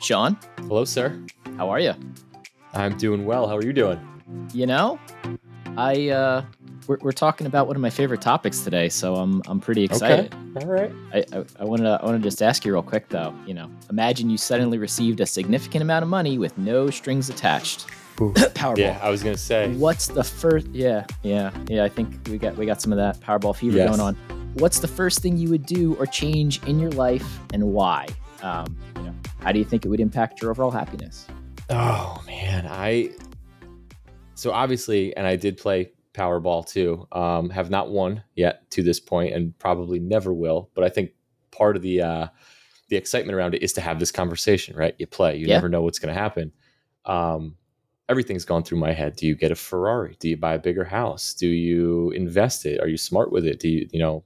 Shawn, Hello, sir. how are you? I'm doing well. How are you doing? You know, I uh, we're, we're talking about one of my favorite topics today, so I'm I'm pretty excited. Okay. All right. I, I, I want to I wanted to just ask you real quick though. You know, imagine you suddenly received a significant amount of money with no strings attached. Powerball. Yeah, I was gonna say. What's the first? Yeah, yeah, yeah. I think we got we got some of that Powerball fever Yes. going on. What's the first thing you would do or change in your life, and why? Um, how do you think it would impact your overall happiness? Oh man, I. So obviously, and I did play Powerball too. Um, have not won yet to this point, and probably never will. But I think part of the uh, the excitement around it is to have this conversation, right? You play, you Yeah. never know what's going to happen. Um, everything's gone through my head. Do you get a Ferrari? Do you buy a bigger house? Do you invest it? Are you smart with it? Do you, you know?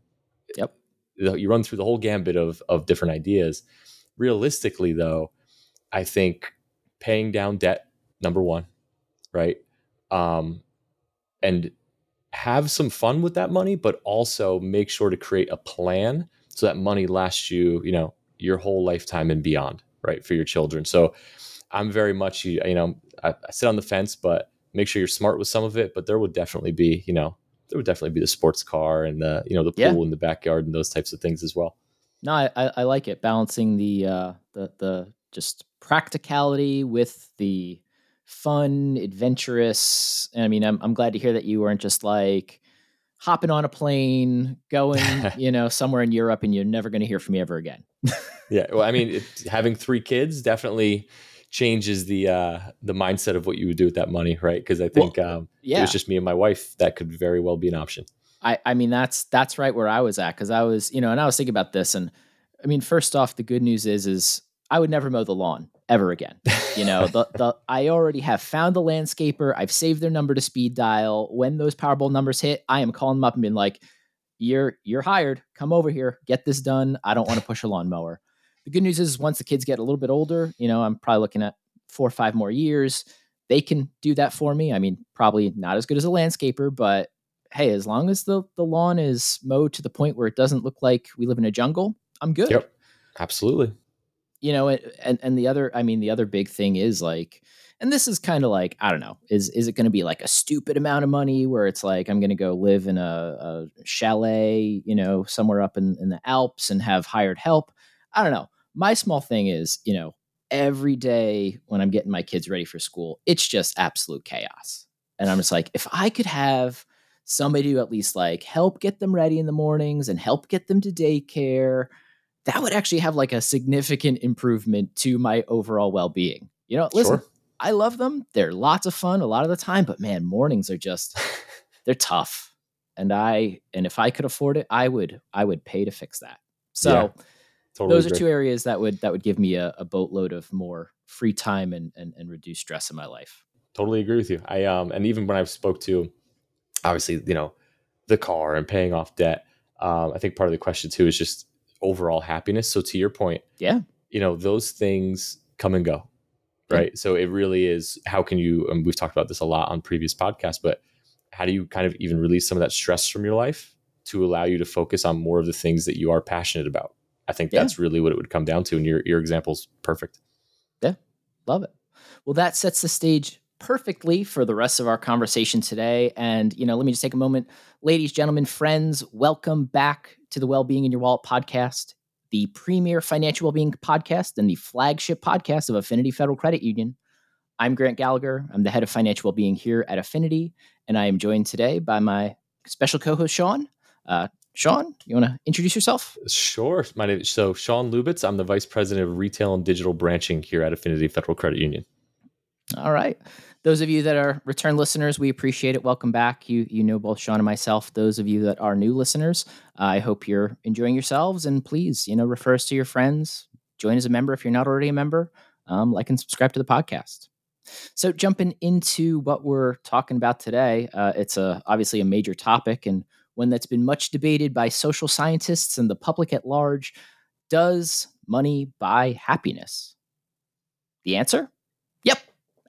Yep. You run through the whole gambit of of different ideas. Realistically, though, I think paying down debt number one, right? Um, and have some fun with that money, but also make sure to create a plan so that money lasts you, you know, your whole lifetime and beyond, right? For your children. So I'm very much, you know, I, I sit on the fence, but make sure you're smart with some of it. But there would definitely be, you know, there would definitely be the sports car and the, you know, the pool Yeah. in the backyard and those types of things as well. No, I, I, I like it balancing the uh, the the just practicality with the fun, adventurous. And I mean, I'm I'm glad to hear that you weren't just like hopping on a plane, going, you know, somewhere in Europe, and you're never going to hear from me ever again. Yeah. Well, I mean, it, having three kids definitely changes the uh the mindset of what you would do with that money, right? Because I think um if it Yeah, was just me and my wife, that could very well be an option. I I mean that's that's right where I was at because I was you know, and I was thinking about this, and I mean, first off, the good news is is I would never mow the lawn ever again. You know, the the I already have found the landscaper. I've saved their number to speed dial. When those Powerball numbers hit, I am calling them up and being like, "You're you're hired. Come over here. Get this done. I don't want to push a lawnmower." The good news is once the kids get a little bit older, you know, I'm probably looking at four or five more years. They can do that for me. I mean, probably not as good as a landscaper, but hey, as long as the the lawn is mowed to the point where it doesn't look like we live in a jungle, I'm good Yep. Absolutely. you know and and, and the other i mean the other big thing is like and this is kind of like i don't know is is it going to be like a stupid amount of money where it's like i'm going to go live in a, a chalet you know somewhere up in, in the alps and have hired help i don't know my small thing is you know every day when i'm getting my kids ready for school it's just absolute chaos and i'm just like if i could have somebody to at least like help get them ready in the mornings and help get them to daycare that would actually have like a significant improvement to my overall well-being. You know, listen, Sure. I love them. They're lots of fun a lot of the time, but man, mornings are just they're tough. And I and if I could afford it, I would I would pay to fix that. So Yeah, Totally those agree. are two areas that would that would give me a, a boatload of more free time and, and and reduce stress in my life. totally agree with you. I um and even when I spoke to obviously, you know, the car and paying off debt, um, I think part of the question too is just overall happiness. So to your point, Yeah. you know, those things come and go. Yeah. Right. So it really is how can you and we've talked about this a lot on previous podcasts, but how do you kind of even release some of that stress from your life to allow you to focus on more of the things that you are passionate about? I think Yeah. that's really what it would come down to. And your your example's perfect. Yeah, love it. Well, that sets the stage perfectly for the rest of our conversation today. And, you know, let me just take a moment. Ladies, gentlemen, friends, welcome back to the Wellbeing in Your Wallet podcast, the premier financial well-being podcast and the flagship podcast of Affinity Federal Credit Union. I'm Grant Gallagher. I'm the head of financial well-being here at Affinity, and I am joined today by my special co-host Shawn. Uh, Shawn, you want to introduce yourself? Sure. My name is so Shawn Lubitz. I'm the vice president of retail and digital branching here at Affinity Federal Credit Union. All right. Those of you that are return listeners, we appreciate it. Welcome back. You you know both Shawn and myself. Those of you that are new listeners, I hope you're enjoying yourselves. And please, you know, refer us to your friends. Join as a member if you're not already a member. Um, like and subscribe to the podcast. So jumping into what we're talking about today, uh, it's a obviously a major topic and one that's been much debated by social scientists and the public at large. Does money buy happiness? The answer?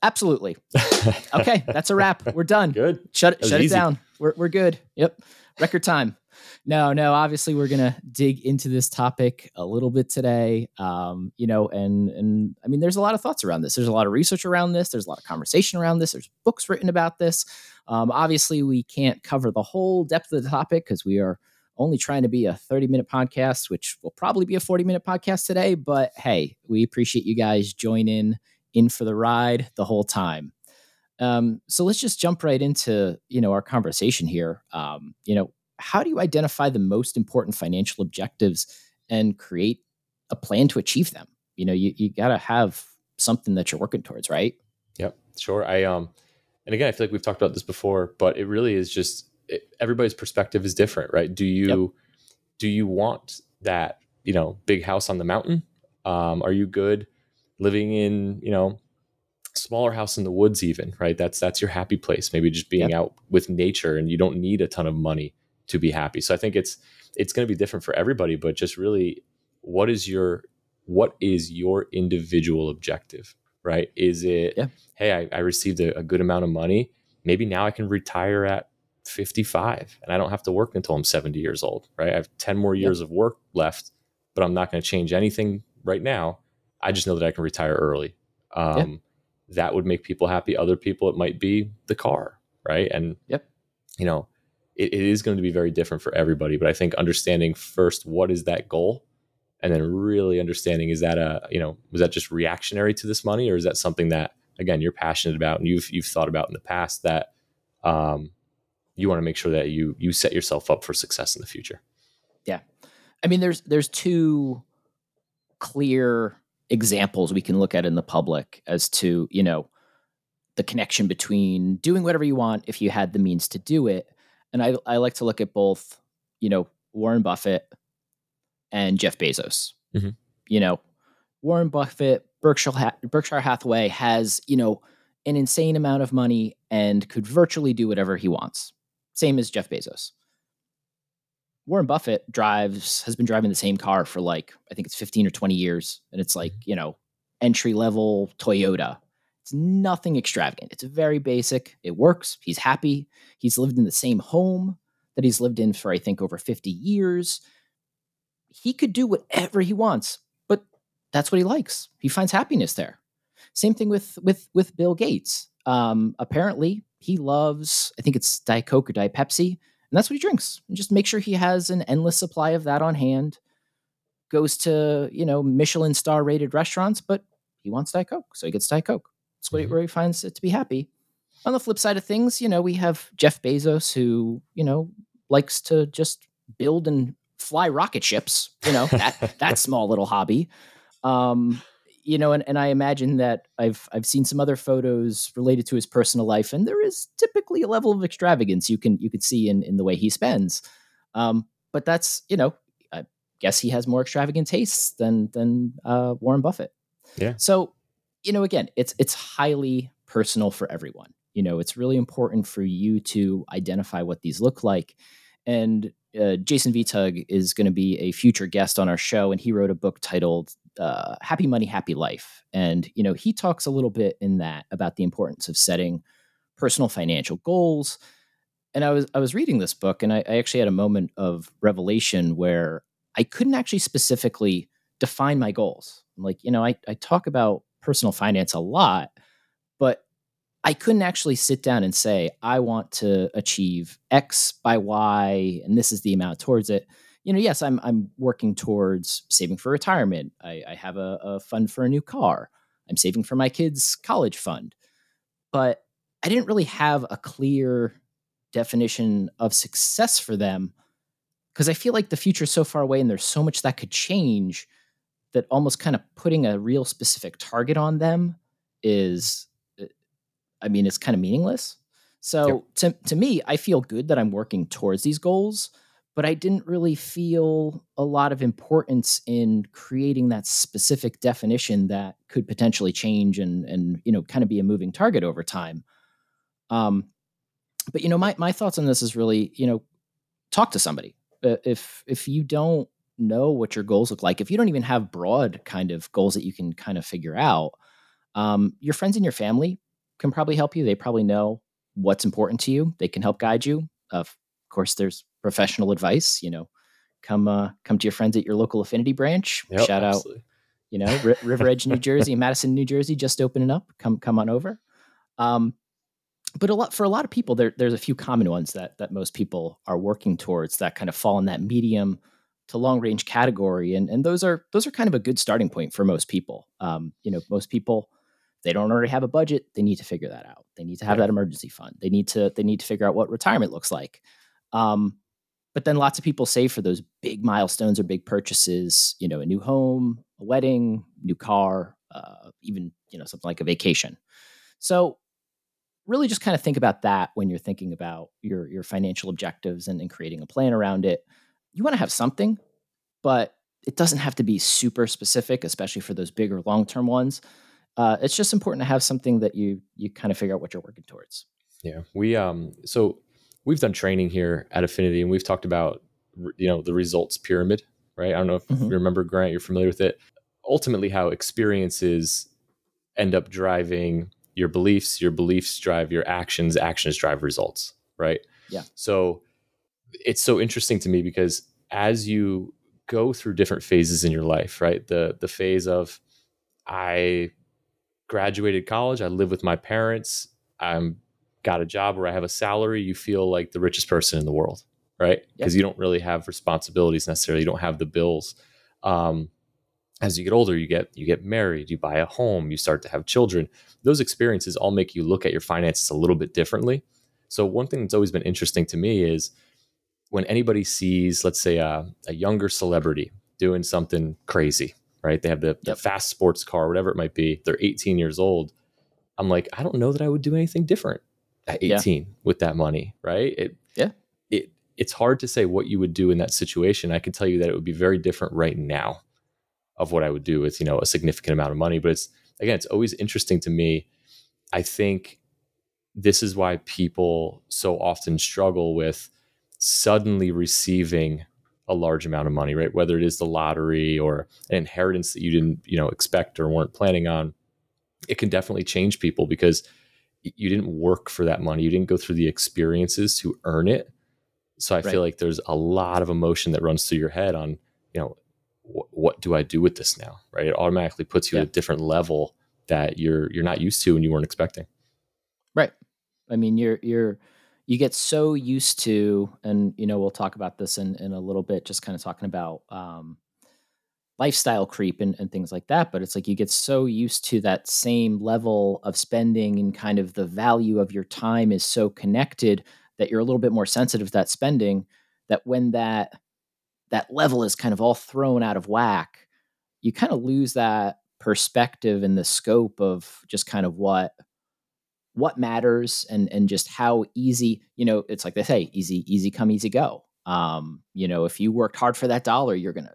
Absolutely. Okay, that's a wrap. We're done. Good. Shut shut it down. we're we're good. Yep, record time. No, no. Obviously, we're gonna dig into this topic a little bit today. Um, you know, and and I mean, there's a lot of thoughts around this. There's a lot of research around this. There's a lot of conversation around this. There's books written about this. Um, obviously, we can't cover the whole depth of the topic because we are only trying to be a 30 minute podcast, which will probably be a 40 minute podcast today. But hey, we appreciate you guys joining in for the ride the whole time. Um, so let's just jump right into you know our conversation here. Um, you know, how do you identify the most important financial objectives and create a plan to achieve them? You know, you you got to have something that you're working towards, right? Yep, sure. I um, and again, I feel like we've talked about this before, but it really is just it, everybody's perspective is different, right? Do you yep. do you want that you know big house on the mountain? Um, are you good living in you know smaller house in the woods even right that's that's your happy place maybe just being yep. out with nature and you don't need a ton of money to be happy so i think it's it's going to be different for everybody but just really what is your what is your individual objective right is it yeah. hey I, I received a, a good amount of money maybe now i can retire at 55 and i don't have to work until i'm 70 years old right i have 10 more years yep. of work left but i'm not going to change anything right now i just know that i can retire early um, that would make people happy. Other people, it might be the car, right? And yep, you know, it, it is going to be very different for everybody. But I think understanding first what is that goal, and then really understanding is that a you know was that just reactionary to this money, or is that something that again you're passionate about and you've you've thought about in the past that um, you want to make sure that you you set yourself up for success in the future. Yeah, I mean, there's there's two clear examples we can look at in the public as to, you know, the connection between doing whatever you want if you had the means to do it. And I, I like to look at both, you know, Warren Buffett and Jeff Bezos. Mm-hmm. You know, Warren Buffett, Berkshire, Berkshire Hathaway has, you know, an insane amount of money and could virtually do whatever he wants. Same as Jeff Bezos. Warren Buffett drives has been driving the same car for like I think it's 15 or 20 years and it's like, mm-hmm. you know, entry level Toyota. It's nothing extravagant. It's very basic. It works. He's happy. He's lived in the same home that he's lived in for I think over 50 years. He could do whatever he wants, but that's what he likes. He finds happiness there. Same thing with with with Bill Gates. Um, apparently, he loves I think it's Diet Coke or Diet Pepsi and that's what he drinks. And just make sure he has an endless supply of that on hand. Goes to, you know, Michelin star rated restaurants, but he wants Diet Coke. So he gets Diet Coke. That's mm-hmm. where he finds it to be happy. On the flip side of things, you know, we have Jeff Bezos who, you know, likes to just build and fly rocket ships, you know, that that small little hobby. Um, you know, and, and I imagine that I've I've seen some other photos related to his personal life, and there is typically a level of extravagance you can you can see in in the way he spends. Um, but that's you know, I guess he has more extravagant tastes than than uh, Warren Buffett. Yeah. So, you know, again, it's it's highly personal for everyone. You know, it's really important for you to identify what these look like. And uh, Jason Vitug is going to be a future guest on our show, and he wrote a book titled uh, "Happy Money, Happy Life," and you know he talks a little bit in that about the importance of setting personal financial goals. And I was I was reading this book, and I, I actually had a moment of revelation where I couldn't actually specifically define my goals. I'm like, you know, I, I talk about personal finance a lot, but I couldn't actually sit down and say, I want to achieve X by Y, and this is the amount towards it. You know, yes, I'm I'm working towards saving for retirement. I, I have a, a fund for a new car. I'm saving for my kids' college fund. But I didn't really have a clear definition of success for them because I feel like the future is so far away and there's so much that could change that almost kind of putting a real specific target on them is uh, I mean, it's kind of meaningless. So yep. to, to me, I feel good that I'm working towards these goals, but I didn't really feel a lot of importance in creating that specific definition that could potentially change and and you know kind of be a moving target over time. Um, but you know, my my thoughts on this is really you know talk to somebody. Uh, if if you don't know what your goals look like, if you don't even have broad kind of goals that you can kind of figure out, um, your friends and your family can probably help you. They probably know what's important to you. They can help guide you. of course, there's professional advice. You know, come uh, come to your friends at your local affinity branch. Yep, Shout absolutely. out, you know, R- River Edge, New Jersey, Madison, New Jersey, just opening up. Come come on over. Um, but a lot for a lot of people, there, there's a few common ones that that most people are working towards that kind of fall in that medium to long range category, and and those are those are kind of a good starting point for most people. Um, you know, most people they don't already have a budget, they need to figure that out. They need to have that emergency fund. They need to they need to figure out what retirement looks like. Um, but then lots of people save for those big milestones or big purchases. You know, a new home, a wedding, new car, uh, even you know something like a vacation. So really just kind of think about that when you're thinking about your your financial objectives and, and creating a plan around it. You want to have something, but it doesn't have to be super specific, especially for those bigger long term ones. Uh, it's just important to have something that you you kind of figure out what you're working towards. Yeah, we um so we've done training here at Affinity, and we've talked about you know the results pyramid, right? I don't know if Mhm. you remember Grant, you're familiar with it. Ultimately, how experiences end up driving your beliefs, your beliefs drive your actions, actions drive results, right? Yeah. So it's so interesting to me because as you go through different phases in your life, right? The the phase of I graduated college, I live with my parents, I'm got a job where I have a salary, you feel like the richest person in the world, right? Because you don't really have responsibilities necessarily, you don't have the bills. Um, as you get older, you get you get married, you buy a home, you start to have children. Those experiences all make you look at your finances a little bit differently. So one thing that's always been interesting to me is when anybody sees, let's say, a, a younger celebrity doing something crazy, right? They have the, the Yep. fast sports car, whatever it might be. They're 18 years old. I'm like, I don't know that I would do anything different at Yeah. 18 with that money, right? It, Yeah. It it's hard to say what you would do in that situation. I can tell you that it would be very different right now of what I would do with, you know, a significant amount of money. But it's again, it's always interesting to me. I think this is why people so often struggle with suddenly receiving a large amount of money, right? Whether it is the lottery or an inheritance that you didn't, you know, expect or weren't planning on, it can definitely change people because you didn't work for that money. You didn't go through the experiences to earn it. So I Right. feel like there's a lot of emotion that runs through your head on, you know, wh- what do I do with this now? Right? It automatically puts you Yeah. at a different level that you're you're not used to and you weren't expecting. Right. I mean, you're you're you get so used to, and you know, we'll talk about this in in a little bit, just kind of talking about um, lifestyle creep and, and things like that. But it's like you get so used to that same level of spending, and kind of the value of your time is so connected that you're a little bit more sensitive to that spending. That when that that level is kind of all thrown out of whack, you kind of lose that perspective and the scope of just kind of what what matters and and just how easy you know it's like they say easy easy come easy go um you know if you worked hard for that dollar you're gonna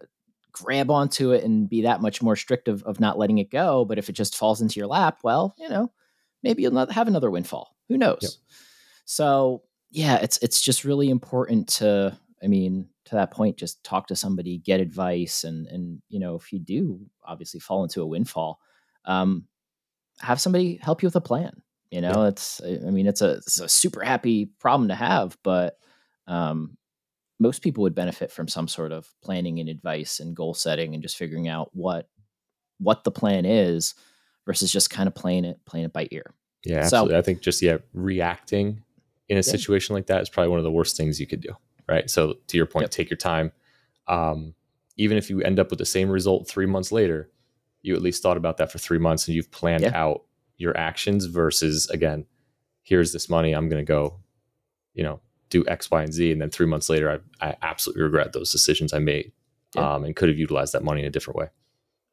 grab onto it and be that much more strict of, of not letting it go but if it just falls into your lap well you know maybe you'll not have another windfall. Who knows? Yep. so yeah it's it's just really important to i mean to that point just talk to somebody get advice and and you know if you do obviously fall into a windfall um have somebody help you with a plan you know? It's i I mean it's a, it's a super happy problem to have but um most people would benefit from some sort of planning and advice and goal setting and just figuring out what what the plan is versus just kind of playing it playing it by ear Yeah, So- absolutely. I think just yeah, reacting in a situation like that is probably one of the worst things you could do. Right. So to your point, Yep. take your time. Um, even if you end up with the same result three months later, you at least thought about that for three months and you've planned Yeah. out your actions versus again, here's this money, I'm gonna go, you know, do X, Y, and Z. And then three months later, I, I absolutely regret those decisions I made. Yeah. Um, and could have utilized that money in a different way.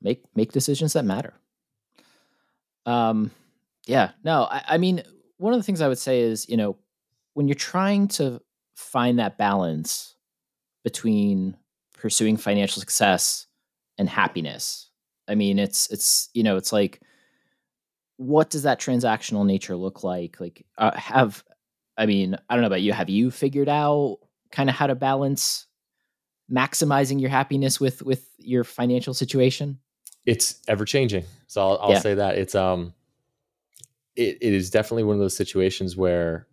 make make decisions that matter um yeah no I, I mean one of the things i would say is you know when you're trying to find that balance between pursuing financial success and happiness i mean it's it's you know it's like what does that transactional nature look like like uh, have i mean i don't know about you have you figured out kind of how to balance maximizing your happiness with with your financial situation it's ever changing. So I'll, I'll Yeah. say that it's um, it, it is definitely one of those situations where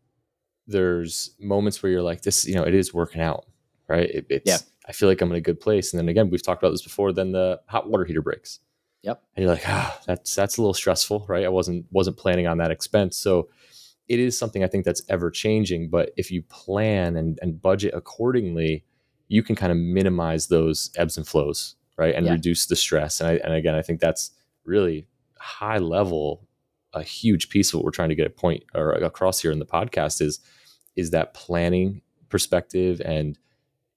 there's moments where you're like, this, you know, it is working out, right? It, it's, Yeah. I feel like I'm in a good place. And then again, we've talked about this before. Then the hot water heater breaks, Yep. and you're like, ah, that's that's a little stressful, right? I wasn't wasn't planning on that expense, so it is something I think that's ever changing. But if you plan and and budget accordingly, you can kind of minimize those ebbs and flows, right, and Yeah. reduce the stress. And I, and again, I think that's really high level, a huge piece of what we're trying to get a point or across here in the podcast is is that planning perspective and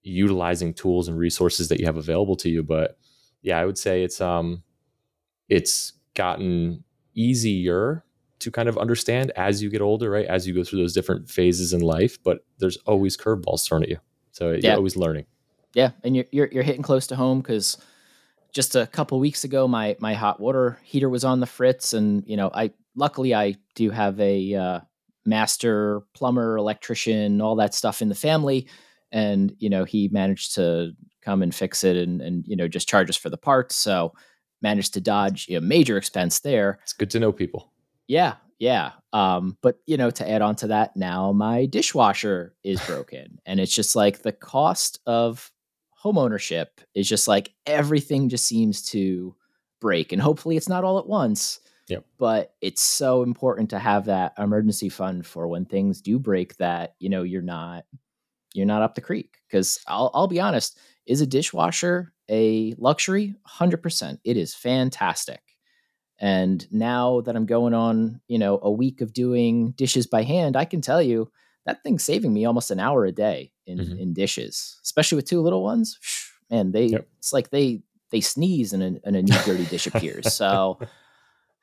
utilizing tools and resources that you have available to you. But yeah, I would say it's um it's gotten easier to kind of understand as you get older, right? As you go through those different phases in life, but there's always curveballs thrown at you. So Yeah. you're always learning. Yeah, and you're you're, you're hitting close to home because just a couple weeks ago, my my hot water heater was on the fritz, and you know, I luckily I do have a uh, master plumber, electrician, all that stuff in the family, and you know, he managed to come and fix it, and and you know, just charge us for the parts. So managed to dodge a major expense there. It's good to know people. Yeah, yeah. Um, but you know, to add on to that, now my dishwasher is broken, and it's just like the cost of home ownership is just like everything just seems to break, and hopefully it's not all at once. Yep. But it's so important to have that emergency fund for when things do break that you know you're not you're not up the creek. Because I'll I'll be honest, is a dishwasher a luxury? Hundred percent, it is fantastic. And now that I'm going on, you know, a week of doing dishes by hand, I can tell you that thing's saving me almost an hour a day in, Mhm. in dishes, especially with two little ones. Man, they Yep. it's like they they sneeze and a, and a new dirty dish appears. So,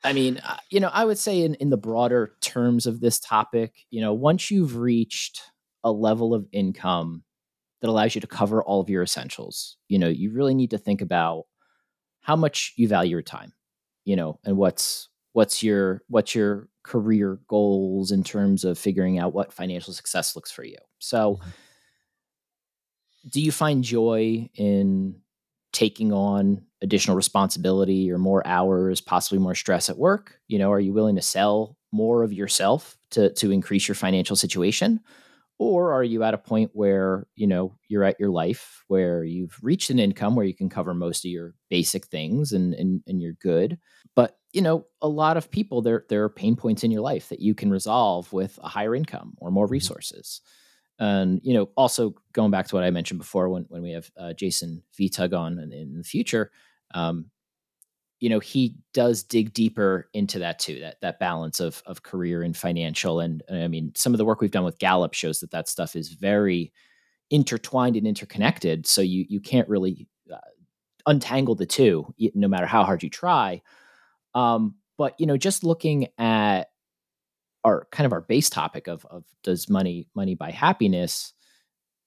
I mean, uh, you know, I would say in in the broader terms of this topic, you know, once you've reached a level of income that allows you to cover all of your essentials, you know, you really need to think about how much you value your time you know and what's what's your what's your career goals in terms of figuring out what financial success looks for you? So Mhm. do you find joy in taking on additional responsibility or more hours possibly more stress at work? You know are you willing to sell more of yourself to to increase your financial situation or are you at a point where you know you're at your life where you've reached an income where you can cover most of your basic things and and, and you're good? But you know a lot of people there there are pain points in your life that you can resolve with a higher income or more resources. And you know also going back to what i mentioned before when, when we have uh, jason vitug on in, in the future um, you know he does dig deeper into that too that that balance of of career and financial and, i mean some of the work we've done with gallup shows that that stuff is very intertwined and interconnected so you you can't really uh, untangle the two no matter how hard you try. Um but you know just looking at our kind of our base topic of of does money money buy happiness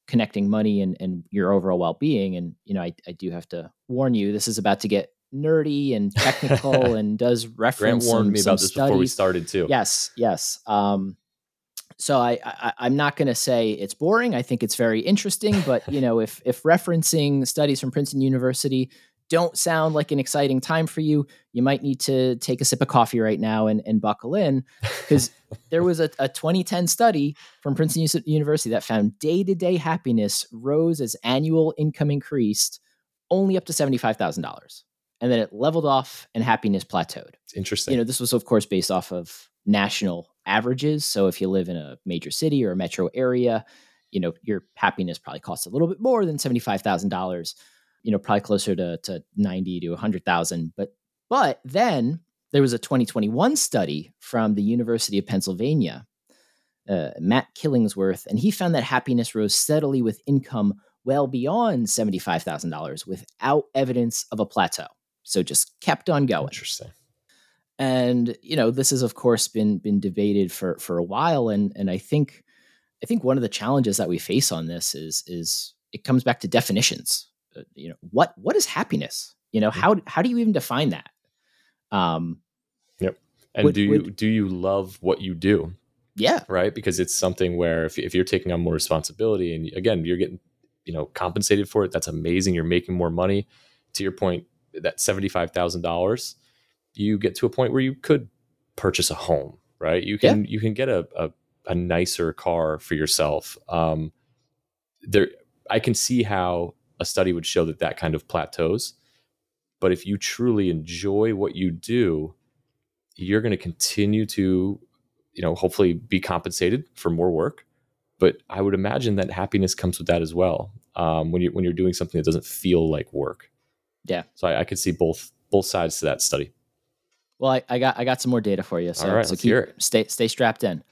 connecting money and, and your overall well-being and you know I, I do have to warn you this is about to get nerdy and technical and does reference. Grant warned some, me some about this before we started too. yes yes um so I, I i'm not going to say it's boring i think it's very interesting but you know if if referencing studies from princeton university don't sound like an exciting time for you you might need to take a sip of coffee right now and, and buckle in because there was a, a 2010 study from Princeton Uni- University that found day to day happiness rose as annual income increased only up to $75,000. And then it leveled off and happiness plateaued. It's interesting. You know, this was, of course, based off of national averages. So if you live in a major city or a metro area, you know, your happiness probably costs a little bit more than $75,000, you know, probably closer to, to 90 to 100,000. But, but then there was a 2021 study from the University of Pennsylvania, uh, Matt Killingsworth, and he found that happiness rose steadily with income well beyond $75,000 without evidence of a plateau. So just kept on going. Interesting. And you know, this has of course been been debated for for a while and and I think I think one of the challenges that we face on this is is it comes back to definitions. Uh, you know, what what is happiness? You know, how how do you even define that? Um yep. And Would- do you would- do you love what you do? yeah, right? Because it's something where if, if you're taking on more responsibility and again, you're getting, you know, compensated for it, that's amazing. You're making more money. To your point, that $75,000, you get to a point where you could purchase a home, right? You can, you can get a, a a nicer car for yourself. Um, there, I can see how a study would show that that kind of plateaus. But if you truly enjoy what you do, you're going to continue to, you know, hopefully be compensated for more work. But I would imagine that happiness comes with that as well. Um, when you when you're doing something that doesn't feel like work. Yeah. So I, I could see both both sides to that study. Well, I, I got I got some more data for you. So, All right, so let's keep, hear it. stay stay strapped in.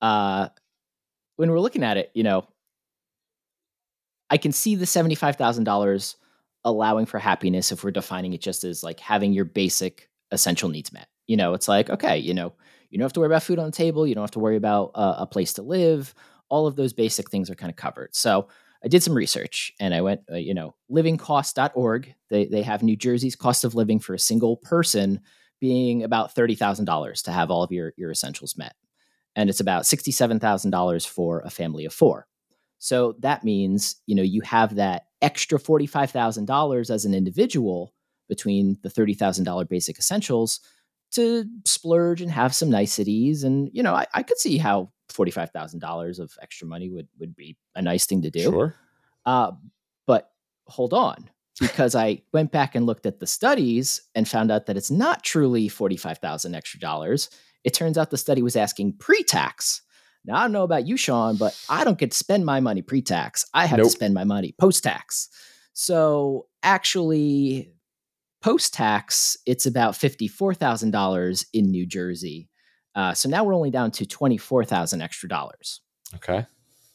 Uh, when we're looking at it, you know, I can see the seventy five thousand dollars allowing for happiness if we're defining it just as like having your basic essential needs met. You know, it's like okay, you know, you don't have to worry about food on the table, you don't have to worry about uh, a place to live. All of those basic things are kind of covered. So I did some research and I went, uh, you know, livingcost.org. They they have New Jersey's cost of living for a single person being about $30,000 to have all of your, your essentials met. And it's about $67,000 for a family of four. So that means, you know, you have that extra $45,000 as an individual between the $30,000 basic essentials to splurge and have some niceties. And, you know, I, I could see how $45,000 of extra money would, would be a nice thing to do. Sure. Uh, but hold on, because I went back and looked at the studies and found out that it's not truly 45,000 extra dollars. It turns out the study was asking pre-tax. Now I don't know about you, Shawn, but I don't get to spend my money pre-tax. I have Nope. to spend my money post-tax. So actually, post-tax, it's about fifty-four thousand dollars in New Jersey. Uh, so now we're only down to twenty-four thousand extra dollars. Okay.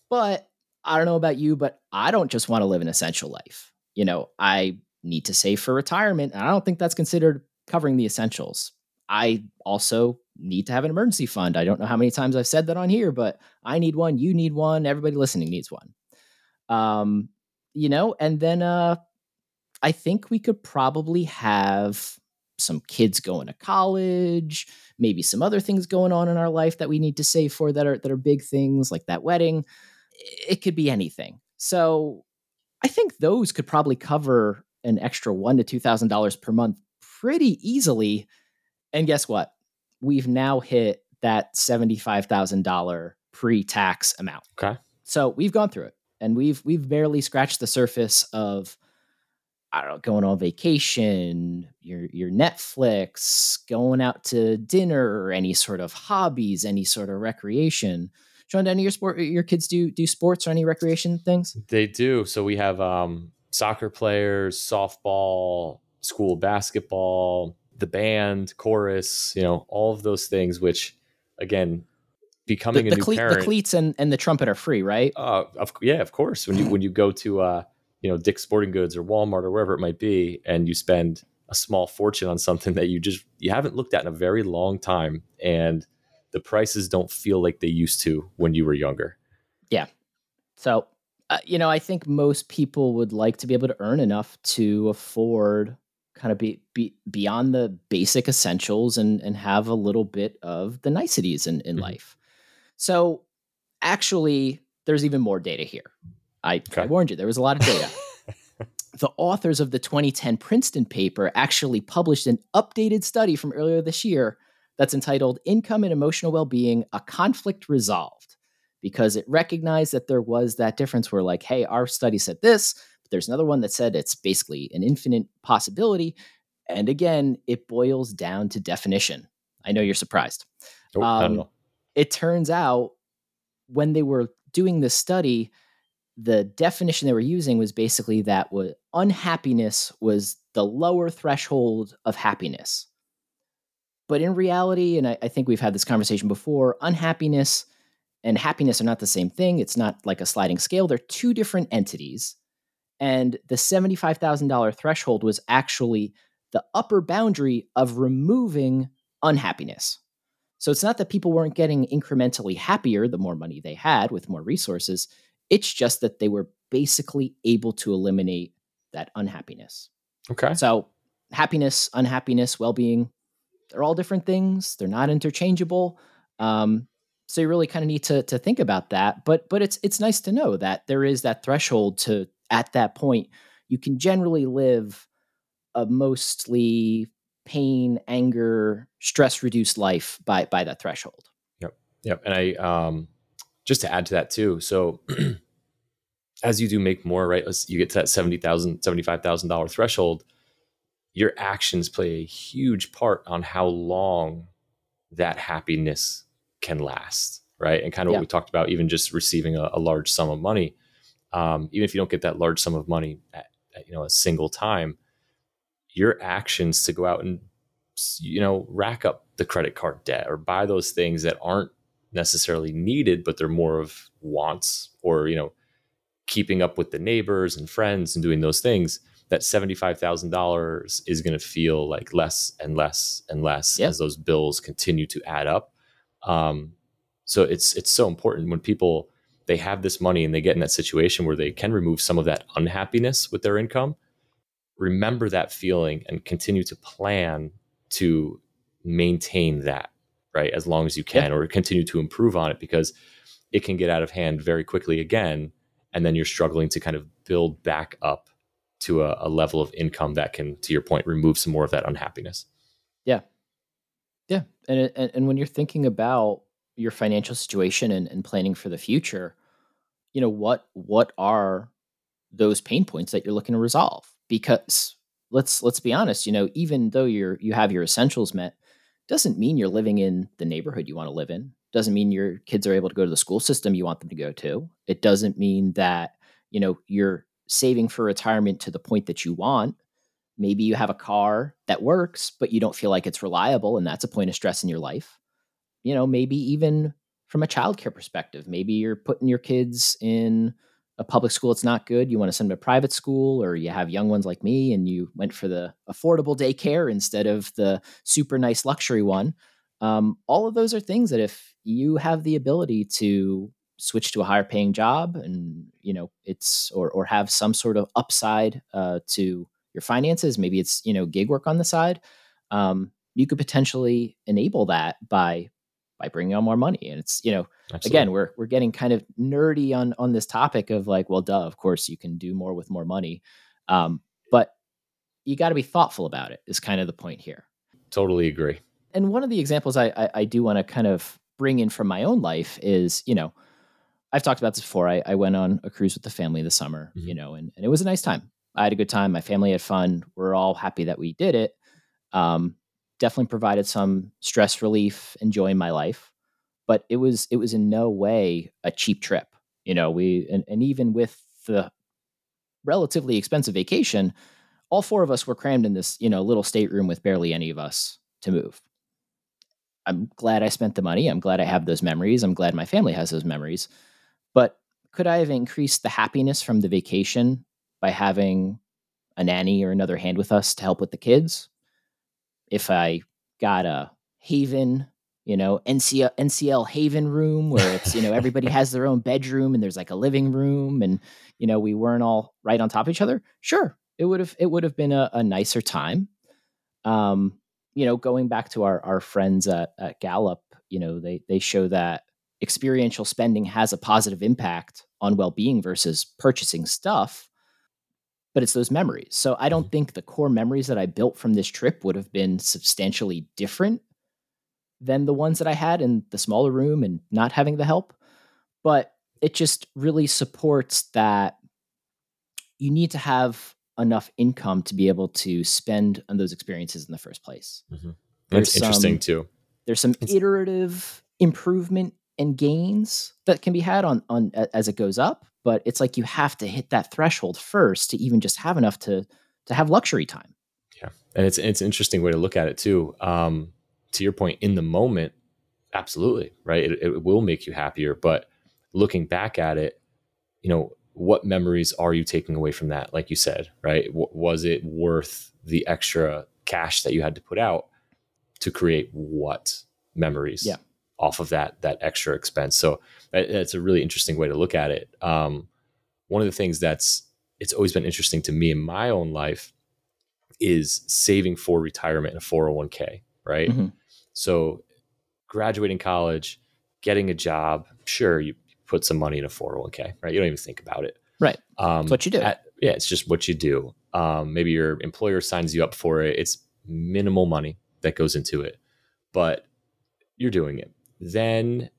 But I don't know about you, but I don't just want to live an essential life. You know, I need to save for retirement. And I don't think that's considered covering the essentials. I also need to have an emergency fund. I don't know how many times I've said that on here, but I need one. You need one. Everybody listening needs one. Um, you know, and then uh, I think we could probably have some kids going to college, maybe some other things going on in our life that we need to save for that are that are big things like that wedding. It could be anything. So I think those could probably cover an extra one to two thousand dollars per month pretty easily. And guess what? We've now hit that seventy-five thousand dollar pre-tax amount. Okay. So we've gone through it, and we've we've barely scratched the surface of I don't know, going on vacation, your your Netflix, going out to dinner, or any sort of hobbies, any sort of recreation. Shawn, do any of your sport your kids do do sports or any recreation things? They do. So we have um, soccer players, softball, school basketball, the band, chorus, you know, all of those things, which again, becoming the, a new cle- the cleats and, and the trumpet are free, right? uh, of, yeah, of course. When you when you go to uh, you know Dick's Sporting Goods or Walmart or wherever it might be, and you spend a small fortune on something that you just you haven't looked at in a very long time, and the prices don't feel like they used to when you were younger. Yeah. So, uh, you know, I think most people would like to be able to earn enough to afford kind of be, be beyond the basic essentials and and have a little bit of the niceties in, in Mhm. life. So, actually, there's even more data here. I, I warned you, there was a lot of data. the authors of the 2010 Princeton paper actually published an updated study from earlier this year that's entitled Income and Emotional Wellbeing A Conflict Resolved, because it recognized that there was that difference where, like, hey, our study said this, but there's another one that said it's basically an infinite possibility. And again, it boils down to definition. I know you're surprised. At Um. It turns out when they were doing this study, the definition they were using was basically that unhappiness was the lower threshold of happiness. But in reality, and I, I think we've had this conversation before, unhappiness and happiness are not the same thing. It's not like a sliding scale. They're two different entities. And the $75,000 threshold was actually the upper boundary of removing unhappiness. So it's not that people weren't getting incrementally happier the more money they had with more resources. It's just that they were basically able to eliminate that unhappiness. Okay. So happiness, unhappiness, well-being, they're all different things. They're not interchangeable. Um, so you really kind of need to to think about that. But but it's it's nice to know that there is that threshold to at that point you can generally live a mostly pain, anger, stress reduced life by by that threshold. Yep. Yep. And I um just to add to that too. So as you do make more, right? You get to that seventy thousand, seventy-five thousand dollar threshold. Your actions play a huge part on how long that happiness can last, right? And kind of yeah. what we talked about, even just receiving a, a large sum of money, um, even if you don't get that large sum of money at, at you know a single time, your actions to go out and you know rack up the credit card debt or buy those things that aren't necessarily needed, but they're more of wants or you know keeping up with the neighbors and friends and doing those things that $75,000 is going to feel like less and less and less as those bills continue to add up. Um, so it's it's so important when people they have this money and they get in that situation where they can remove some of that unhappiness with their income. Remember that feeling and continue to plan to maintain that, right? As long as you can, or continue to improve on it because it can get out of hand very quickly again. And then you're struggling to kind of build back up to a, a level of income that can, to your point, remove some more of that unhappiness. Yeah. Yeah. And, and, and when you're thinking about your financial situation and, and planning for the future, you know, what, what are those pain points that you're looking to resolve? Because let's, let's be honest, you know, even though you're, you have your essentials met, doesn't mean you're living in the neighborhood you want to live in. Doesn't mean your kids are able to go to the school system you want them to go to. It doesn't mean that, you know, you're saving for retirement to the point that you want. Maybe you have a car that works, but you don't feel like it's reliable, and that's a point of stress in your life. You know, maybe even from a childcare perspective, maybe you're putting your kids in a public school it's not good you want to send them to private school or you have young ones like me and you went for the affordable daycare instead of the super nice luxury one um, all of those are things that if you have the ability to switch to a higher paying job and you know it's or or have some sort of upside uh, to your finances maybe it's you know gig work on the side um, you could potentially enable that by by bringing on more money and it's you know Absolutely. again we're we're getting kind of nerdy on on this topic of like well duh of course you can do more with more money um, but you got to be thoughtful about it is kind of the point here totally agree and one of the examples i i, I do want to kind of bring in from my own life is you know I've talked about this before. I, I went on a cruise with the family this summer, mm-hmm. you know, and, and it was a nice time. I had a good time. My family had fun. We're all happy that we did it. Um, definitely provided some stress relief, enjoying my life. But it was it was in no way a cheap trip. You know, we and, and even with the relatively expensive vacation, all four of us were crammed in this, you know, little stateroom with barely any of us to move. I'm glad I spent the money. I'm glad I have those memories. I'm glad my family has those memories. But could I have increased the happiness from the vacation by having a nanny or another hand with us to help with the kids? If I got a Haven, you know, NCL, NCL Haven room where it's, you know, everybody has their own bedroom and there's like a living room and, you know, we weren't all right on top of each other. Sure. It would have, it would have been a, a nicer time. Um, you know, going back to our, our friends at, at Gallup, you know, they, they show that experiential spending has a positive impact on well-being versus purchasing stuff but it's those memories so i don't mm-hmm. think the core memories that i built from this trip would have been substantially different than the ones that i had in the smaller room and not having the help but it just really supports that you need to have enough income to be able to spend on those experiences in the first place mm-hmm. that's interesting too there's some it's- iterative improvement and gains that can be had on on as it goes up but it's like you have to hit that threshold first to even just have enough to to have luxury time. Yeah and it's it's an interesting way to look at it too um to your point in the moment absolutely right? It, it will make you happier but looking back at it you know what memories are you taking away from that like you said right? W- was it worth the extra cash that you had to put out to create what memories? Yeah off of that that extra expense. So that's a really interesting way to look at it. Um, one of the things that's it's always been interesting to me in my own life is saving for retirement in a 401k, right? Mm-hmm. So graduating college, getting a job, sure, you put some money in a 401k, right? You don't even think about it. Right. Um, what you do. At, yeah, it's just what you do. Um, maybe your employer signs you up for it. It's minimal money that goes into it, but you're doing it then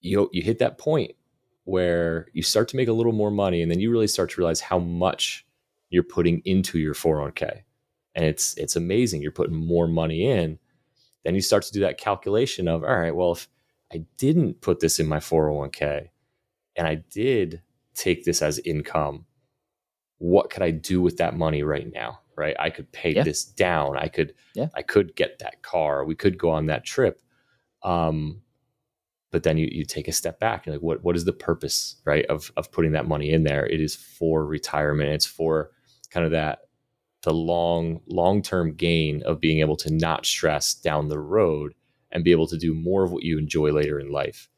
you you hit that point where you start to make a little more money and then you really start to realize how much you're putting into your 401k and it's it's amazing you're putting more money in. Then you start to do that calculation of all right well if i didn't put this in my 401k and i did take this as income what could i do with that money right now right? I could pay yeah. this down. I could yeah. i could get that car. We could go on that trip um but then you, you take a step back you're like what what is the purpose right of of putting that money in there it is for retirement it's for kind of that the long long term gain of being able to not stress down the road and be able to do more of what you enjoy later in life.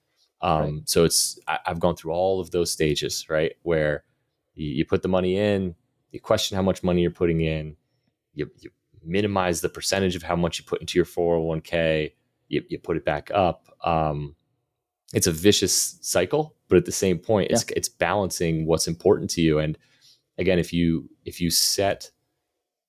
Um, right. So it's I, have gone through all of those stages, right? Where you, you, put the money in, you question how much money you're putting in, you, you minimize the percentage of how much you put into your 401k, you, you put it back up. Um, it's a vicious cycle, but at the same point, yeah. it's it's balancing what's important to you. And again, if you if you set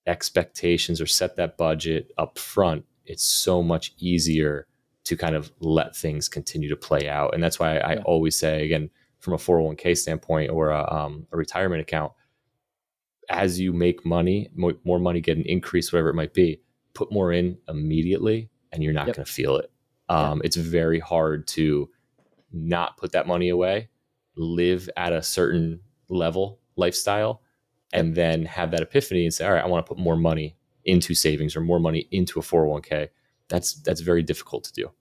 expectations or set that budget up front, it's so much easier to kind of let things continue to play out. And that's why I, yeah. always say, again, from a 401k standpoint or a, um, a retirement account, as you make money, more, more, money, get an increase, whatever it might be, put more in immediately and you're not yep. going to feel it. Um, It's very hard to not put that money away, live at a certain level lifestyle, and then have that epiphany and say, all right, I want to put more money into savings or more money into a 401k. That's that's very difficult to do.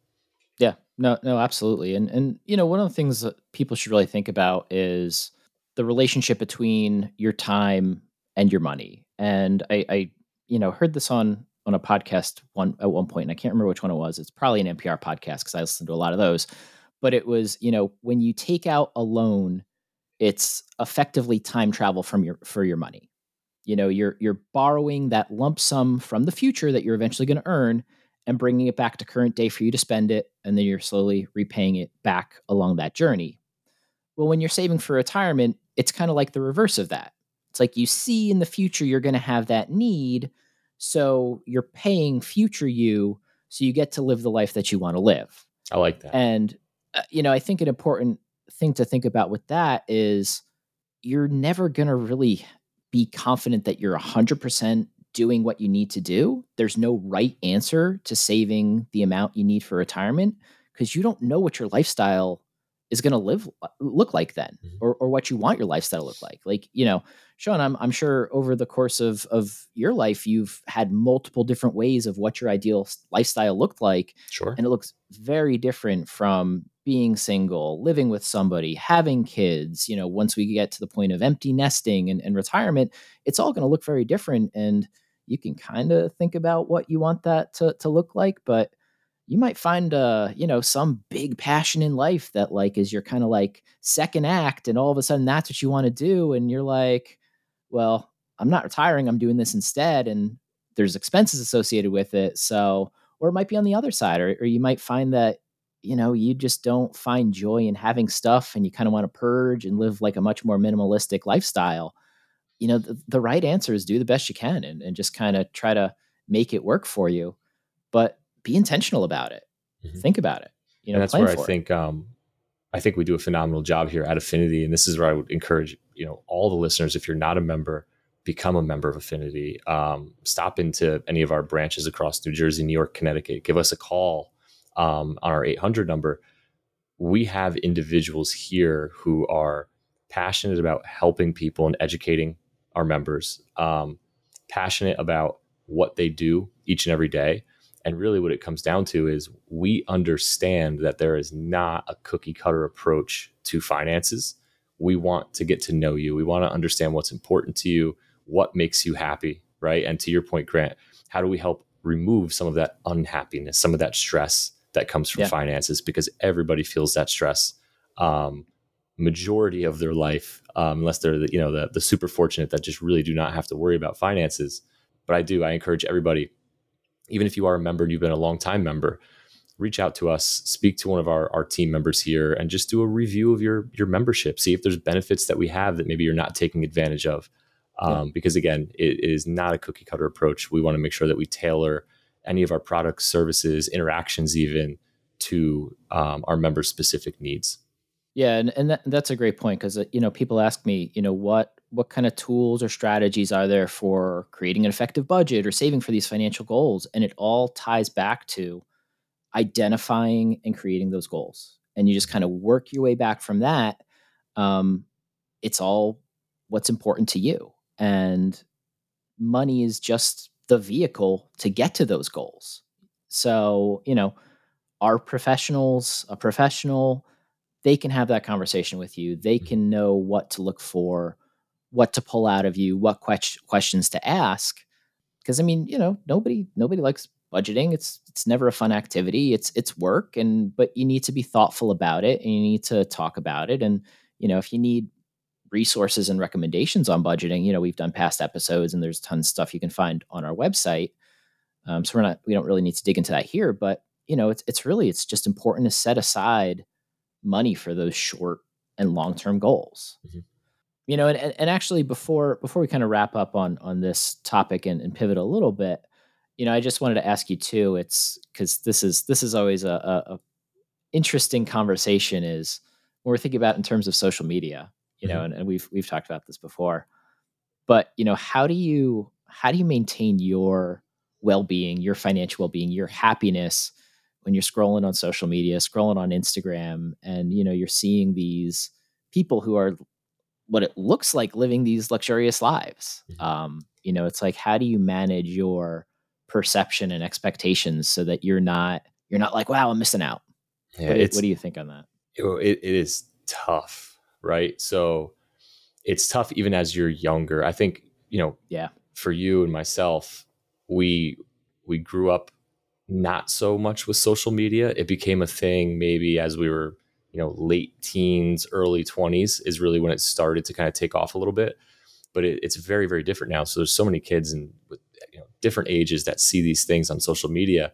Yeah, no, no, absolutely. And and you know, one of the things that people should really think about is the relationship between your time and your money. And I, I you know, heard this on on a podcast one at one point, and I can't remember which one it was. It's probably an NPR podcast because I listen to a lot of those. But it was, you know, when you take out a loan it's effectively time travel from your for your money. You know, you're you're borrowing that lump sum from the future that you're eventually going to earn and bringing it back to current day for you to spend it and then you're slowly repaying it back along that journey. Well, when you're saving for retirement, it's kind of like the reverse of that. It's like you see in the future you're going to have that need, so you're paying future you so you get to live the life that you want to live. I like that. And uh, you know, I think an important thing to think about with that is you're never going to really be confident that you're 100% doing what you need to do. There's no right answer to saving the amount you need for retirement because you don't know what your lifestyle is going to live uh, look like then mm-hmm. or, or what you want your lifestyle to look like like you know Shawn I'm, I'm sure over the course of of your life you've had multiple different ways of what your ideal lifestyle looked like sure and it looks very different from being single, living with somebody, having kids, you know, once we get to the point of empty nesting and, and retirement, it's all going to look very different. And you can kind of think about what you want that to, to look like, but you might find uh, you know, some big passion in life that like is your kind of like second act, and all of a sudden that's what you want to do. And you're like, well, I'm not retiring, I'm doing this instead. And there's expenses associated with it. So, or it might be on the other side, or, or you might find that you know, you just don't find joy in having stuff and you kind of want to purge and live like a much more minimalistic lifestyle, you know, the, the right answer is do the best you can and, and just kind of try to make it work for you. But be intentional about it. Mm-hmm. Think about it. You know, and that's where I think um, I think we do a phenomenal job here at Affinity. And this is where I would encourage, you know, all the listeners, if you're not a member, become a member of Affinity. Um, stop into any of our branches across New Jersey, New York, Connecticut. Give us a call um, on our 800 number, we have individuals here who are passionate about helping people and educating our members, um, passionate about what they do each and every day. And really, what it comes down to is we understand that there is not a cookie cutter approach to finances. We want to get to know you. We want to understand what's important to you, what makes you happy, right? And to your point, Grant, how do we help remove some of that unhappiness, some of that stress that comes from yeah. finances because everybody feels that stress um, majority of their life um, unless they're the, you know the, the super fortunate that just really do not have to worry about finances but i do i encourage everybody even if you are a member and you've been a long time member reach out to us speak to one of our, our team members here and just do a review of your your membership. See if there's benefits that we have that maybe you're not taking advantage of. Um, yeah. because again it, it is not a cookie cutter approach. We want to make sure that we tailor any of our products, services, interactions, even to um, our members specific needs. Yeah and, and that, that's a great point because uh, you know people ask me you know what what kind of tools or strategies are there for creating an effective budget or saving for these financial goals? And it all ties back to identifying and creating those goals. And you just kind of work your way back from that um, it's all what's important to you. And money is just the vehicle to get to those goals. So you know our professionals a professional? They can have that conversation with you. They mm-hmm. can know what to look for what to pull out of you what que- questions to ask because i mean you know nobody nobody likes budgeting. It's it's never a fun activity. It's it's work and but you need to be thoughtful about it and you need to talk about it and you know if you need resources and recommendations on budgeting you know we've done past episodes and there's tons of stuff you can find on our website um, so we're not we don't really need to dig into that here but you know it's it's really it's just important to set aside money for those short and long-term goals. Mm-hmm. You know and, and actually before before we kind of wrap up on on this topic and, and pivot a little bit you know, I just wanted to ask you too. It's because this is this is always a, a, a, interesting conversation. Is when we're thinking about in terms of social media, you mm-hmm. know, and, and we've we've talked about this before. But you know, how do you how do you maintain your well being, your financial well being, your happiness when you're scrolling on social media, scrolling on Instagram, and you know you're seeing these people who are what it looks like living these luxurious lives. Mm-hmm. Um, you know, it's like how do you manage your perception and expectations so that you're not you're not like wow i'm missing out. Yeah, what, what do you think on that? It, it is tough right? So it's tough even as you're younger. I think you know yeah. for you and myself we we grew up not so much with social media. It became a thing maybe as we were you know late teens early 20s is really when it started to kind of take off a little bit but it, it's very very different now. So there's so many kids and with you know different ages that see these things on social media.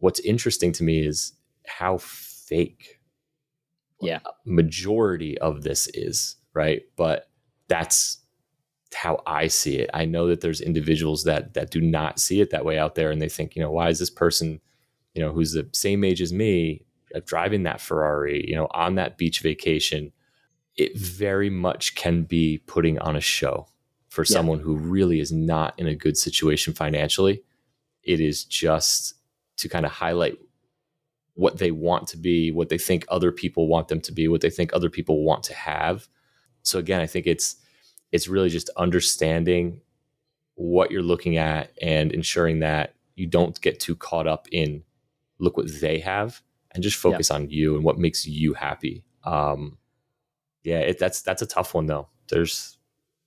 What's interesting to me is how fake yeah. majority of this is right? But that's how i see it. I know that there's individuals that that do not see it that way out there and they think you know why is this person you know who's the same age as me uh, driving that ferrari you know on that beach vacation it very much can be putting on a show for yeah. someone who really is not in a good situation financially. It is just to kind of highlight what they want to be, what they think other people want them to be, what they think other people want to have. So again, I think it's it's really just understanding what you're looking at and ensuring that you don't get too caught up in look what they have and just focus yeah. on you and what makes you happy. Um, yeah, it, that's that's a tough one though. There's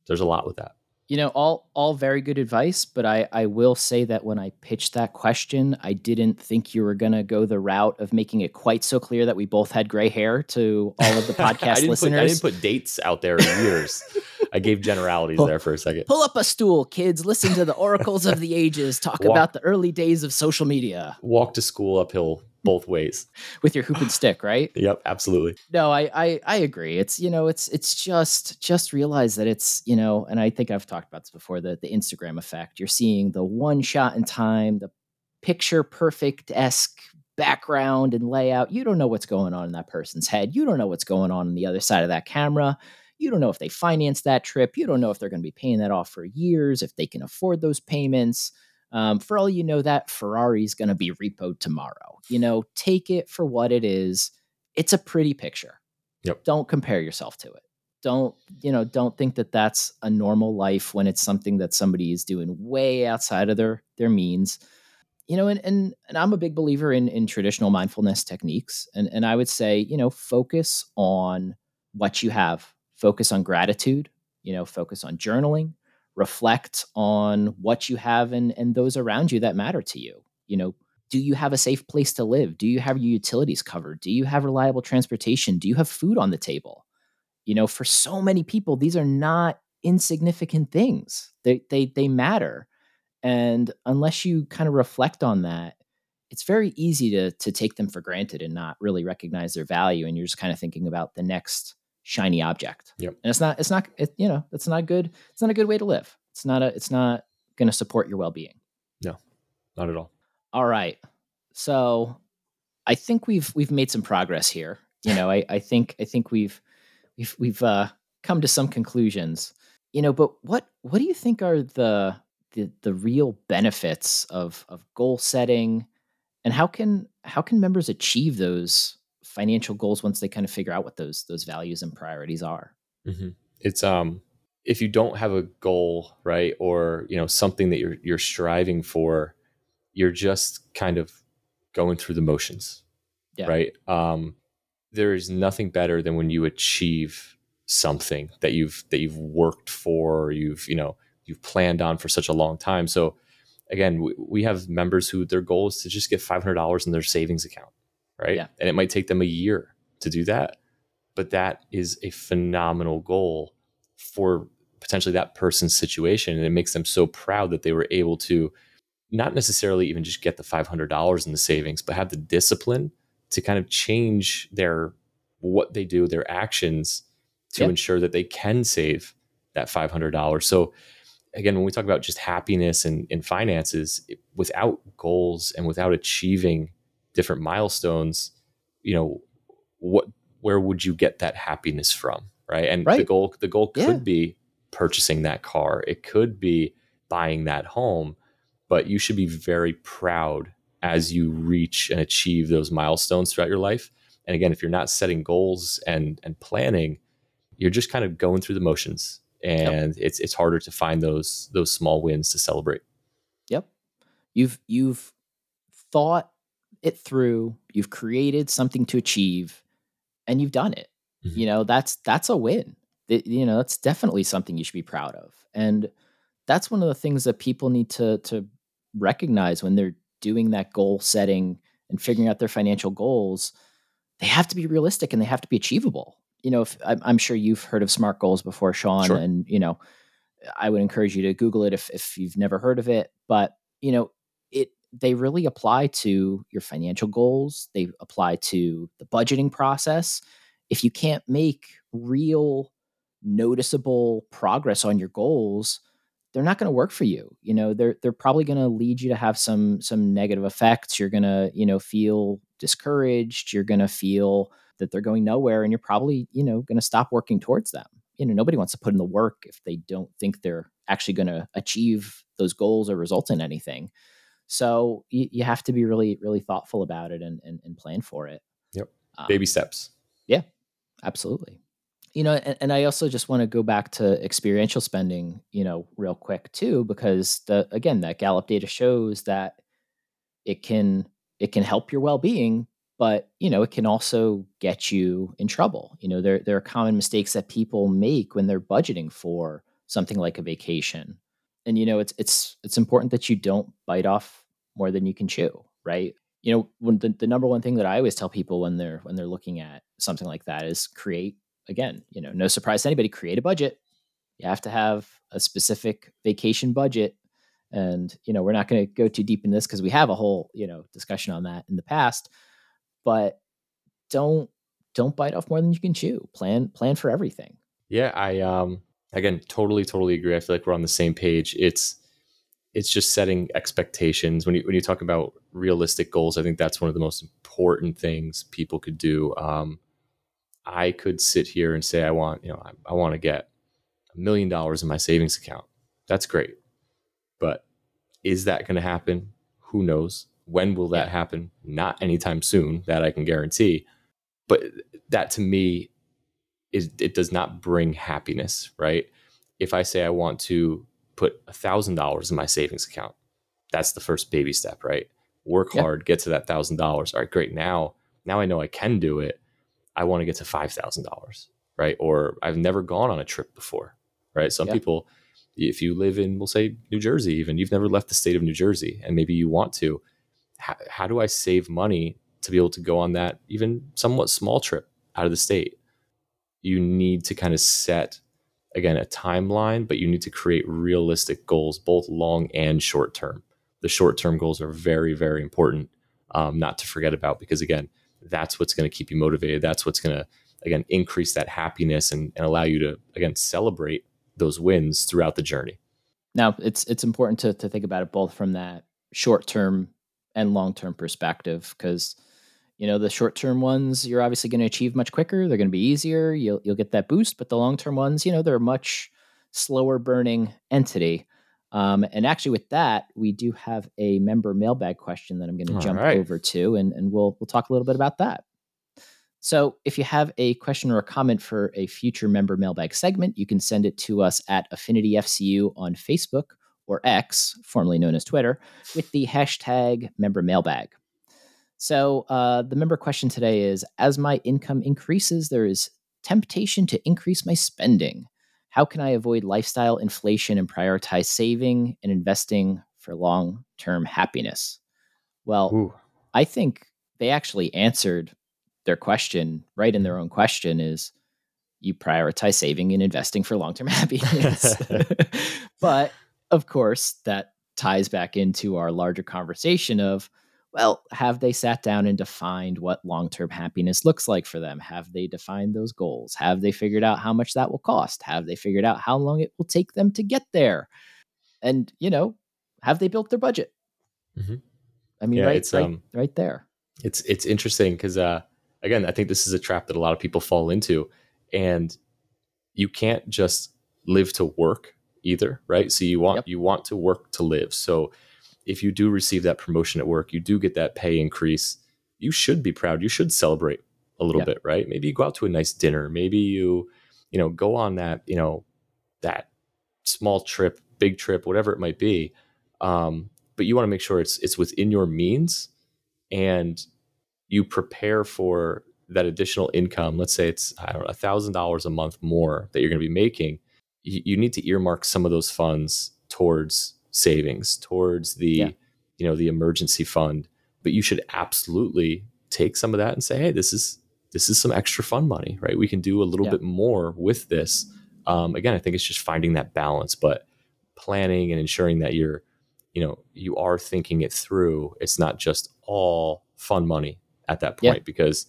there's a lot with that. You know all all very good advice but i i will say that when i pitched that question i didn't think you were going to go the route of making it quite so clear that we both had gray hair to all of the podcast I listeners put, i didn't put dates out there in years. I gave generalities pull, there for a second. pull up a stool kids. Listen to the oracles of the ages. Talk walk, about the early days of social media. Walk to school uphill both ways with your hoop and stick, right? yep, absolutely. No, I, I I agree. It's you know, it's it's just just realize that it's you know, and I think I've talked about this before. The the Instagram effect. You're seeing the one shot in time, the picture perfect esque background and layout. You don't know what's going on in that person's head. You don't know what's going on on the other side of that camera. You don't know if they financed that trip. You don't know if they're going to be paying that off for years, if they can afford those payments. Um, for all you know, that Ferrari's going to be repoed tomorrow. You know, take it for what it is. It's a pretty picture. Yep. Don't compare yourself to it. Don't you know? Don't think that that's a normal life when it's something that somebody is doing way outside of their their means. You know, and and, and I'm a big believer in in traditional mindfulness techniques, and and I would say you know focus on what you have. Focus on gratitude. You know, focus on journaling reflect on what you have and, and those around you that matter to you. You know, do you have a safe place to live? Do you have your utilities covered? Do you have reliable transportation? Do you have food on the table? You know, for so many people, these are not insignificant things. They they they matter. And unless you kind of reflect on that, it's very easy to to take them for granted and not really recognize their value. And you're just kind of thinking about the next shiny object. Yep. And it's not it's not it, you know, it's not good. It's not a good way to live. It's not a it's not going to support your well-being. No. Not at all. All right. So I think we've we've made some progress here. You know, I, I think I think we've we've we've uh, come to some conclusions. You know, but what what do you think are the the the real benefits of of goal setting, and how can how can members achieve those financial goals once they kind of figure out what those those values and priorities are? Mm-hmm. It's um if you don't have a goal, right, or you know something that you're you're striving for, you're just kind of going through the motions, yeah. right? Um, there is nothing better than when you achieve something that you've that you've worked for, or you've you know you've planned on for such a long time. So again, we, we have members who their goal is to just get five hundred dollars in their savings account, right? Yeah. And it might take them a year to do that, but that is a phenomenal goal for potentially that person's situation, and it makes them so proud that they were able to not necessarily even just get the $500 in the savings, but have the discipline to kind of change their what they do, their actions to yep. ensure that they can save that $500. So again, when we talk about just happiness and, and finances, it, without goals and without achieving different milestones, you know, what where would you get that happiness from? Right. And right. the goal the goal could yeah. be purchasing that car. It could be buying that home but you should be very proud as you reach and achieve those milestones throughout your life. And again, if you're not setting goals and and planning, you're just kind of going through the motions, and yep. it's it's harder to find those those small wins to celebrate. Yep, you've you've thought it through, you've created something to achieve, and you've done it. Mm-hmm. You know that's that's a win. It, you know that's definitely something you should be proud of, and that's one of the things that people need to to recognize when they're doing that goal setting and figuring out their financial goals, they have to be realistic and they have to be achievable. You know, if, I'm, I'm, sure you've heard of SMART goals before, Shawn, sure. and you know, I would encourage you to Google it if if you've never heard of it. But you know, they really apply to your financial goals. They apply to the budgeting process. If you can't make real, noticeable progress on your goals, they're not going to work for you. You know, they're they're probably going to lead you to have some some negative effects. You're going to, you know, feel discouraged, you're going to feel that they're going nowhere and you're probably, you know, going to stop working towards them. You know, nobody wants to put in the work if they don't think they're actually going to achieve those goals or result in anything. So you, you have to be really, really thoughtful about it and, and, and plan for it. Yep. Um, Baby steps. Yeah, absolutely you know and, and i also just want to go back to experiential spending you know real quick too because the again that gallup data shows that it can it can help your well-being but you know it can also get you in trouble you know there there are common mistakes that people make when they're budgeting for something like a vacation and you know it's it's it's important that you don't bite off more than you can chew right you know when the, the number one thing that i always tell people when they're when they're looking at something like that is create again, you know, no surprise to anybody, create a budget. You have to have a specific vacation budget. And, you know, we're not going to go too deep in this because we have a whole, you know, discussion on that in the past. But don't don't bite off more than you can chew. Plan plan for everything. Yeah, I um again totally totally agree. I feel like we're on the same page. It's it's just setting expectations when you when you talk about realistic goals. I think that's one of the most important things people could do. Um, I could sit here and say I want, you know, I, I want to get a million dollars in my savings account. That's great. But is that going to happen? Who knows? When will that happen? Not anytime soon, that I can guarantee. But that to me is it does not bring happiness, right? If I say I want to put a thousand dollars in my savings account, that's the first baby step, right? Work yeah. hard, get to that thousand dollars. All right, great. Now, now I know I can do it I want to get to $5,000, right? Or I've never gone on a trip before, right? Some yeah. people, if you live in, we'll say New Jersey, even you've never left the state of New Jersey and maybe you want to, how, how do I save money to be able to go on that even somewhat small trip out of the state? You need to kind of set, again, a timeline, but you need to create realistic goals, both long and short term. The short term goals are very, very important um, not to forget about because, again, that's what's going to keep you motivated. That's what's going to, again, increase that happiness and, and allow you to, again, celebrate those wins throughout the journey. Now, it's it's important to, to think about it both from that short term and long term perspective because You know, the short term ones you're obviously going to achieve much quicker. They're going to be easier. You'll you'll get that boost. But the long term ones, you know, they're a much slower burning entity. Um, and actually, with that, we do have a member mailbag question that I'm going to jump right. over to, and, and we'll we'll talk a little bit about that. So, if you have a question or a comment for a future member mailbag segment, you can send it to us at Affinity FCU on Facebook or X, formerly known as Twitter, with the hashtag member mailbag. So, uh, the member question today is As my income increases, there is temptation to increase my spending. How can I avoid lifestyle inflation and prioritize saving and investing for long term happiness? Well, Ooh. I think they actually answered their question right in their own question is you prioritize saving and investing for long term happiness. but of course, that ties back into our larger conversation of well, have they sat down and defined what long term happiness looks like for them? Have they defined those goals? Have they figured out how much that will cost? Have they figured out how long it will take them to get there? And, you know, have they built their budget? Mm-hmm. I mean, yeah, right, it's, right, um, right there. It's it's interesting because uh, again, I think this is a trap that a lot of people fall into, and you can't just live to work either, right? So you want yep. you want to work to live. So if you do receive that promotion at work, you do get that pay increase, you should be proud. You should celebrate a little bit, right? Maybe you go out to a nice dinner. Maybe you, you know, go on that, you know, that small trip, big trip, whatever it might be. Um, but you want to make sure it's it's within your means and you prepare for that additional income. Let's say it's I don't know a thousand dollars a month more that you're going to be making. You, you need to earmark some of those funds towards savings towards the yeah. you know the emergency fund but you should absolutely take some of that and say hey this is this is some extra fund money right we can do a little yeah. bit more with this um, again i think it's just finding that balance but planning and ensuring that you're you know you are thinking it through it's not just all fun money at that point yeah. because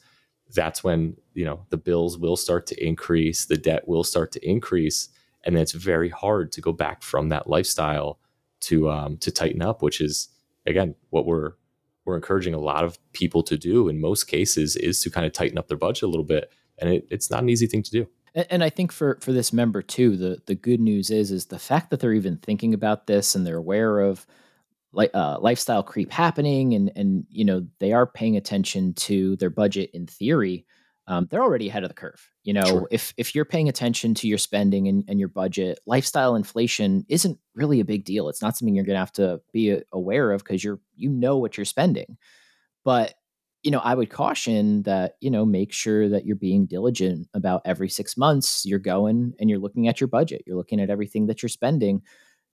that's when you know the bills will start to increase the debt will start to increase and then it's very hard to go back from that lifestyle to um, to tighten up, which is again what we're we're encouraging a lot of people to do in most cases is to kind of tighten up their budget a little bit, and it, it's not an easy thing to do. And, and I think for for this member too, the the good news is is the fact that they're even thinking about this and they're aware of like uh, lifestyle creep happening, and and you know they are paying attention to their budget in theory um, they're already ahead of the curve. You know, sure. if if you're paying attention to your spending and, and your budget, lifestyle inflation isn't really a big deal. It's not something you're going to have to be uh, aware of because you're you know what you're spending. But you know, I would caution that you know make sure that you're being diligent about every six months you're going and you're looking at your budget. You're looking at everything that you're spending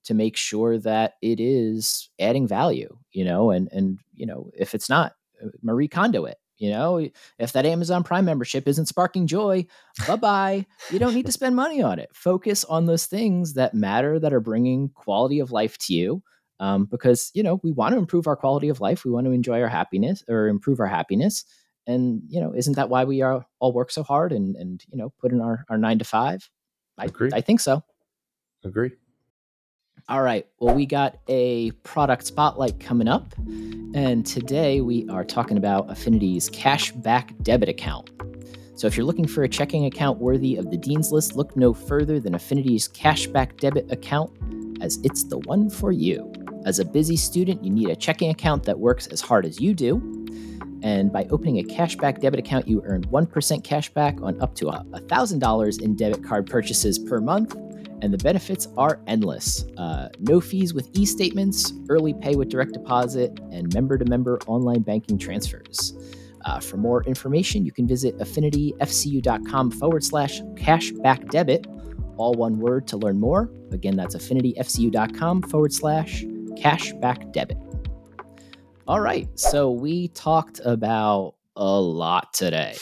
to make sure that it is adding value. You know, and and you know if it's not, uh, Marie Kondo it you know, if that Amazon Prime membership isn't sparking joy, bye bye. you don't need to spend money on it. Focus on those things that matter, that are bringing quality of life to you. Um, because, you know, we want to improve our quality of life. We want to enjoy our happiness or improve our happiness. And, you know, isn't that why we are all work so hard and, and you know, put in our, our nine to five? I, Agree. I think so. Agree. All right. Well, we got a product spotlight coming up. And today we are talking about Affinity's cashback debit account. So if you're looking for a checking account worthy of the Dean's List, look no further than Affinity's cashback debit account, as it's the one for you. As a busy student, you need a checking account that works as hard as you do. And by opening a cashback debit account, you earn 1% cashback on up to $1,000 in debit card purchases per month and the benefits are endless. Uh, no fees with e statements, early pay with direct deposit, and member to member online banking transfers. Uh, for more information, you can visit affinityfcu.com forward slash cashback debit, all one word to learn more. Again, that's affinityfcu.com forward slash cashback debit. All right, so we talked about a lot today.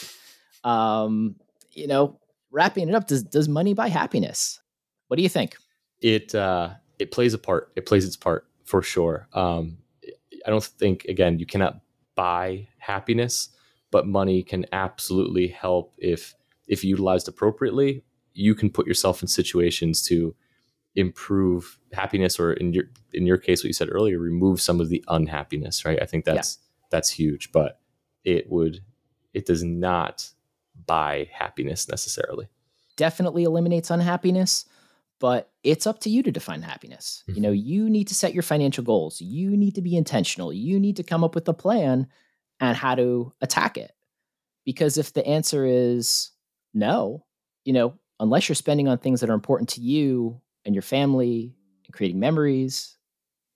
Um, you know, wrapping it up, does, does money buy happiness? What do you think? It uh, it plays a part. It plays its part for sure. Um, I don't think again you cannot buy happiness, but money can absolutely help if if utilized appropriately. You can put yourself in situations to improve happiness, or in your in your case, what you said earlier, remove some of the unhappiness. Right? I think that's yeah. that's huge. But it would it does not buy happiness necessarily. Definitely eliminates unhappiness, but it's up to you to define happiness. Mm-hmm. You know, you need to set your financial goals. You need to be intentional. You need to come up with a plan and how to attack it. Because if the answer is no, you know, unless you're spending on things that are important to you and your family and creating memories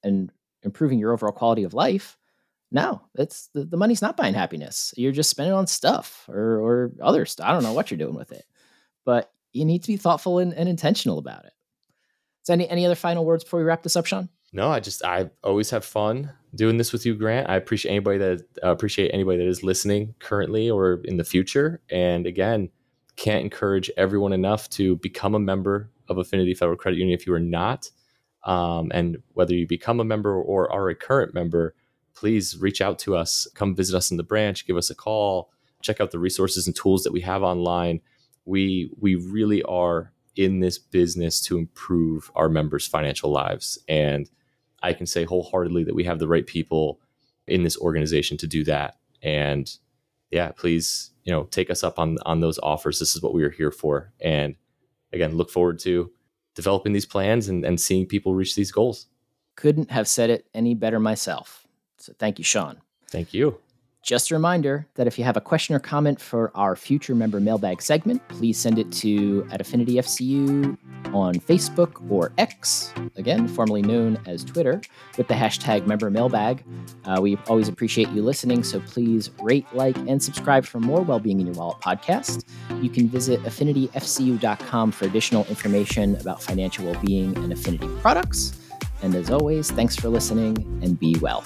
and improving your overall quality of life, no, it's the, the money's not buying happiness. You're just spending on stuff or or other stuff. I don't know what you're doing with it. But you need to be thoughtful and, and intentional about it. So any any other final words before we wrap this up, Shawn? No, I just I always have fun doing this with you, Grant. I appreciate anybody that uh, appreciate anybody that is listening currently or in the future. And again, can't encourage everyone enough to become a member of Affinity Federal Credit Union if you are not. Um, and whether you become a member or are a current member, please reach out to us. Come visit us in the branch, give us a call, check out the resources and tools that we have online. We we really are in this business to improve our members' financial lives. And I can say wholeheartedly that we have the right people in this organization to do that. And yeah, please, you know, take us up on on those offers. This is what we are here for. And again, look forward to developing these plans and, and seeing people reach these goals. Couldn't have said it any better myself. So thank you, Shawn. Thank you. Just a reminder that if you have a question or comment for our future member mailbag segment, please send it to at Affinity FCU on Facebook or X, again, formerly known as Twitter, with the hashtag member mailbag. Uh, we always appreciate you listening, so please rate, like, and subscribe for more Wellbeing in Your Wallet podcast. You can visit affinityfcu.com for additional information about financial well being and affinity products. And as always, thanks for listening and be well.